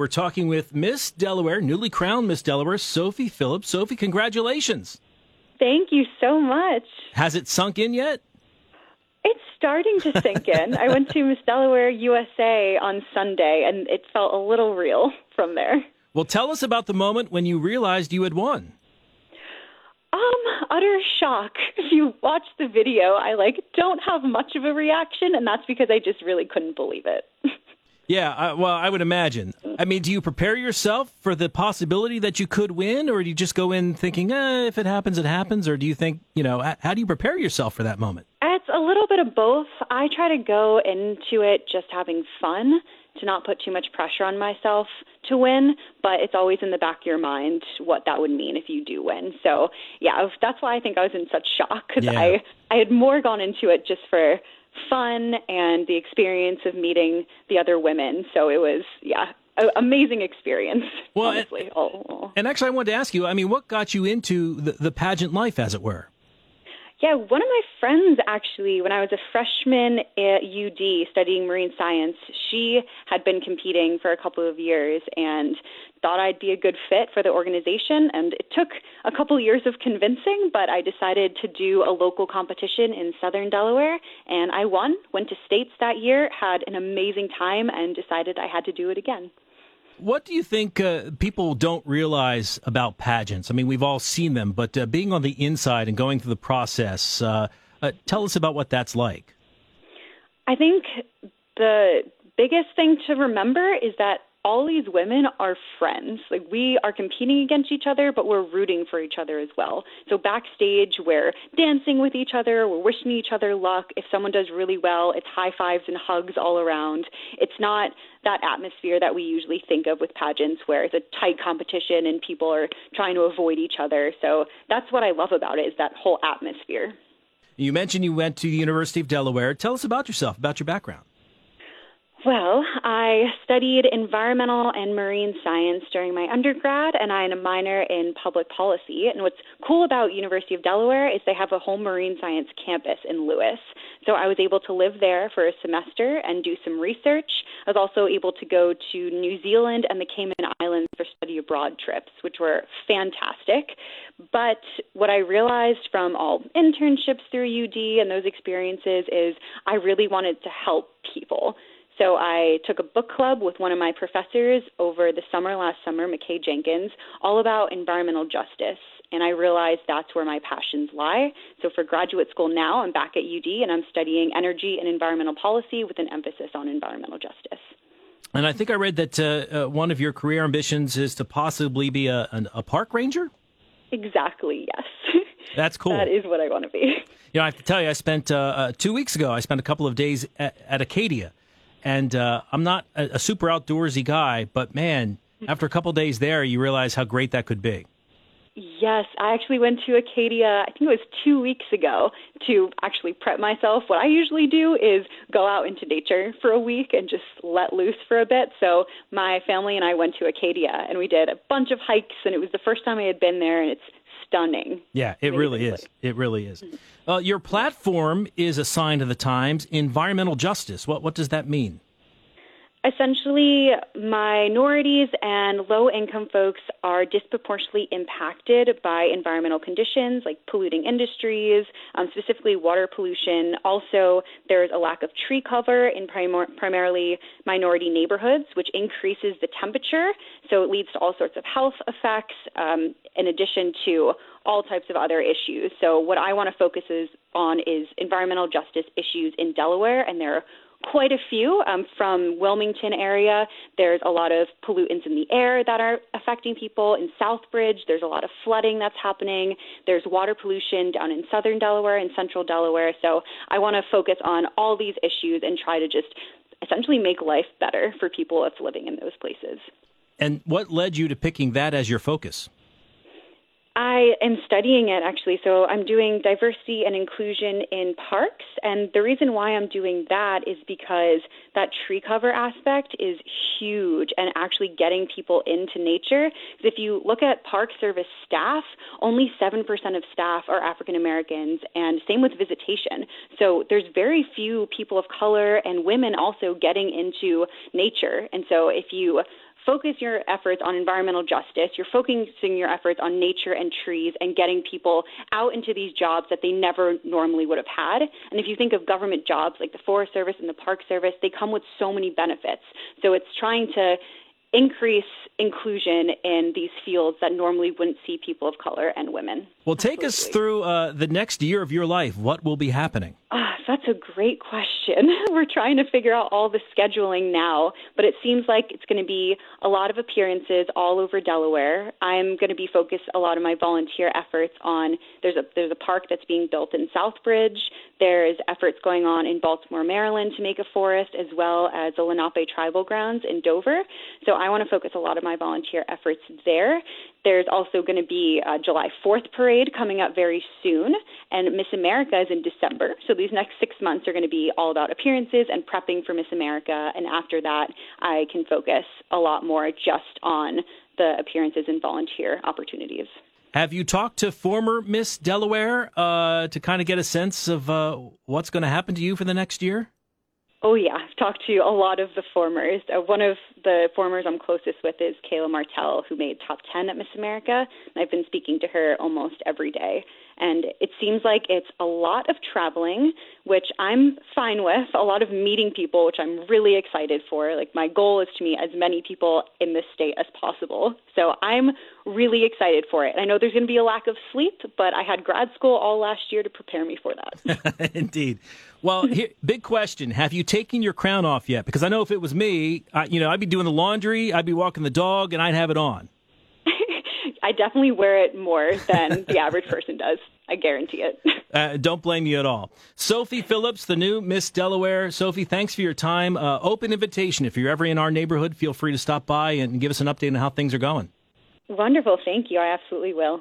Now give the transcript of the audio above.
We're talking with Miss Delaware, newly crowned Miss Delaware, Sophie Phillips. Sophie, congratulations. Thank you so much. Has it sunk in yet? It's starting to sink in. I went to Miss Delaware USA on Sunday, and it felt a little real from there. Well, tell us about the moment when you realized you had won. Um, utter shock. If you watch the video, I like don't have much of a reaction, and that's because I just really couldn't believe it. Yeah, I, well, I would imagine. I mean, do you prepare yourself for the possibility that you could win, or do you just go in thinking, eh, if it happens, it happens, or do you think, you know, how do you prepare yourself for that moment? It's a little bit of both. I try to go into it just having fun, to not put too much pressure on myself to win, but it's always in the back of your mind what that would mean if you do win. So, yeah, that's why I think I was in such shock because Yeah. I I had more gone into it just for fun and the experience of meeting the other women. So it was, yeah, amazing experience. Well, honestly. oh. And actually, I wanted to ask you, I mean, what got you into the, the pageant life, as it were? Yeah, one of my friends actually, when I was a freshman at UD studying marine science, she had been competing for a couple of years and thought I'd be a good fit for the organization. And it took a couple years of convincing, but I decided to do a local competition in southern Delaware and I won, went to states that year, had an amazing time, and decided I had to do it again. What do you think uh, people don't realize about pageants? I mean, we've all seen them, but uh, being on the inside and going through the process, uh, uh, tell us about what that's like. I think the biggest thing to remember is that all these women are friends. Like we are competing against each other, but we're rooting for each other as well. So backstage, we're dancing with each other, we're wishing each other luck. If someone does really well, it's high fives and hugs all around. It's not that atmosphere that we usually think of with pageants where it's a tight competition and people are trying to avoid each other. So that's what I love about it is that whole atmosphere. You mentioned you went to the University of Delaware. Tell us about yourself, about your background. Well, I studied environmental and marine science during my undergrad, and I had a minor in public policy. And what's cool about University of Delaware is they have a whole marine science campus in Lewes. So I was able to live there for a semester and do some research. I was also able to go to New Zealand and the Cayman Islands for study abroad trips, which were fantastic. But what I realized from all internships through UD and those experiences is I really wanted to help people. So I took a book club with one of my professors over the summer last summer, McKay Jenkins, all about environmental justice. And I realized that's where my passions lie. So for graduate school now, I'm back at UD and I'm studying energy and environmental policy with an emphasis on environmental justice. And I think I read that uh, uh, one of your career ambitions is to possibly be a, an, a park ranger. Exactly, yes. That's cool. that is what I want to be. You know, I have to tell you, I spent uh, uh, two weeks ago. I spent a couple of days at, at Acadia, and uh, I'm not a, a super outdoorsy guy, but man, after a couple days there, you realize how great that could be. Yes, I actually went to Acadia, I think it was two weeks ago, to actually prep myself. What I usually do is go out into nature for a week and just let loose for a bit. So my family and I went to Acadia and we did a bunch of hikes, and it was the first time I had been there, and it's stunning. Yeah, it really is. It really is. Uh, your platform is a sign of the times. Environmental justice. What what does that mean? Essentially, minorities and low income folks are disproportionately impacted by environmental conditions like polluting industries, um, specifically water pollution. Also, there's a lack of tree cover in primar- primarily minority neighborhoods, which increases the temperature. So it leads to all sorts of health effects, um, in addition to all types of other issues. So, what I want to focus is on is environmental justice issues in Delaware, and there are quite a few um, from Wilmington area. There's a lot of pollutants in the air that are affecting people in Southbridge. There's a lot of flooding that's happening. There's water pollution down in southern Delaware and central Delaware. So I want to focus on all these issues and try to just essentially make life better for people that's living in those places. And what led you to picking that as your focus? I am studying it actually. So I'm doing diversity and inclusion in parks. And the reason why I'm doing that is because that tree cover aspect is huge and actually getting people into nature. If you look at Park Service staff, only 7% of staff are African Americans, and same with visitation. So there's very few people of color and women also getting into nature. And so if you focus your efforts on environmental justice. You're focusing your efforts on nature and trees and getting people out into these jobs that they never normally would have had. And if you think of government jobs like the Forest Service and the Park Service, they come with so many benefits. So it's trying to increase inclusion in these fields that normally wouldn't see people of color and women. Well, take Absolutely. us through uh, the next year of your life. What will be happening? Uh, that's a great question. We're trying to figure out all the scheduling now, but it seems like it's going to be a lot of appearances all over Delaware. I'm going to be focused a lot of my volunteer efforts on there's a there's a park that's being built in Southbridge. There's efforts going on in Baltimore, Maryland to make a forest, as well as the Lenape Tribal Grounds in Dover. So I want to focus a lot of my volunteer efforts there. There's also going to be a July 4th parade coming up very soon, and Miss America is in December. So these next six months are going to be all about appearances and prepping for Miss America. And after that, I can focus a lot more just on the appearances and volunteer opportunities. Have you talked to former Miss Delaware uh, to kind of get a sense of uh, what's going to happen to you for the next year? Oh yeah, I've talked to a lot of the formers. Uh, one of the formers I'm closest with is Kayla Martell, who made top 10 at Miss America, and I've been speaking to her almost every day. And it seems like it's a lot of traveling, which I'm fine with, a lot of meeting people, which I'm really excited for. Like, my goal is to meet as many people in this state as possible. So I'm really excited for it. I know there's going to be a lack of sleep, but I had grad school all last year to prepare me for that. Indeed. Well, here, big question: Have you taken your crown off yet? Because I know if it was me, I, you know, I'd be doing the laundry, I'd be walking the dog, and I'd have it on. I definitely wear it more than the average person does. I guarantee it. Uh, don't blame you at all. Sophie Phillips, the new Miss Delaware. Sophie, thanks for your time. Uh, open invitation. If you're ever in our neighborhood, feel free to stop by and give us an update on how things are going. Wonderful. Thank you. I absolutely will.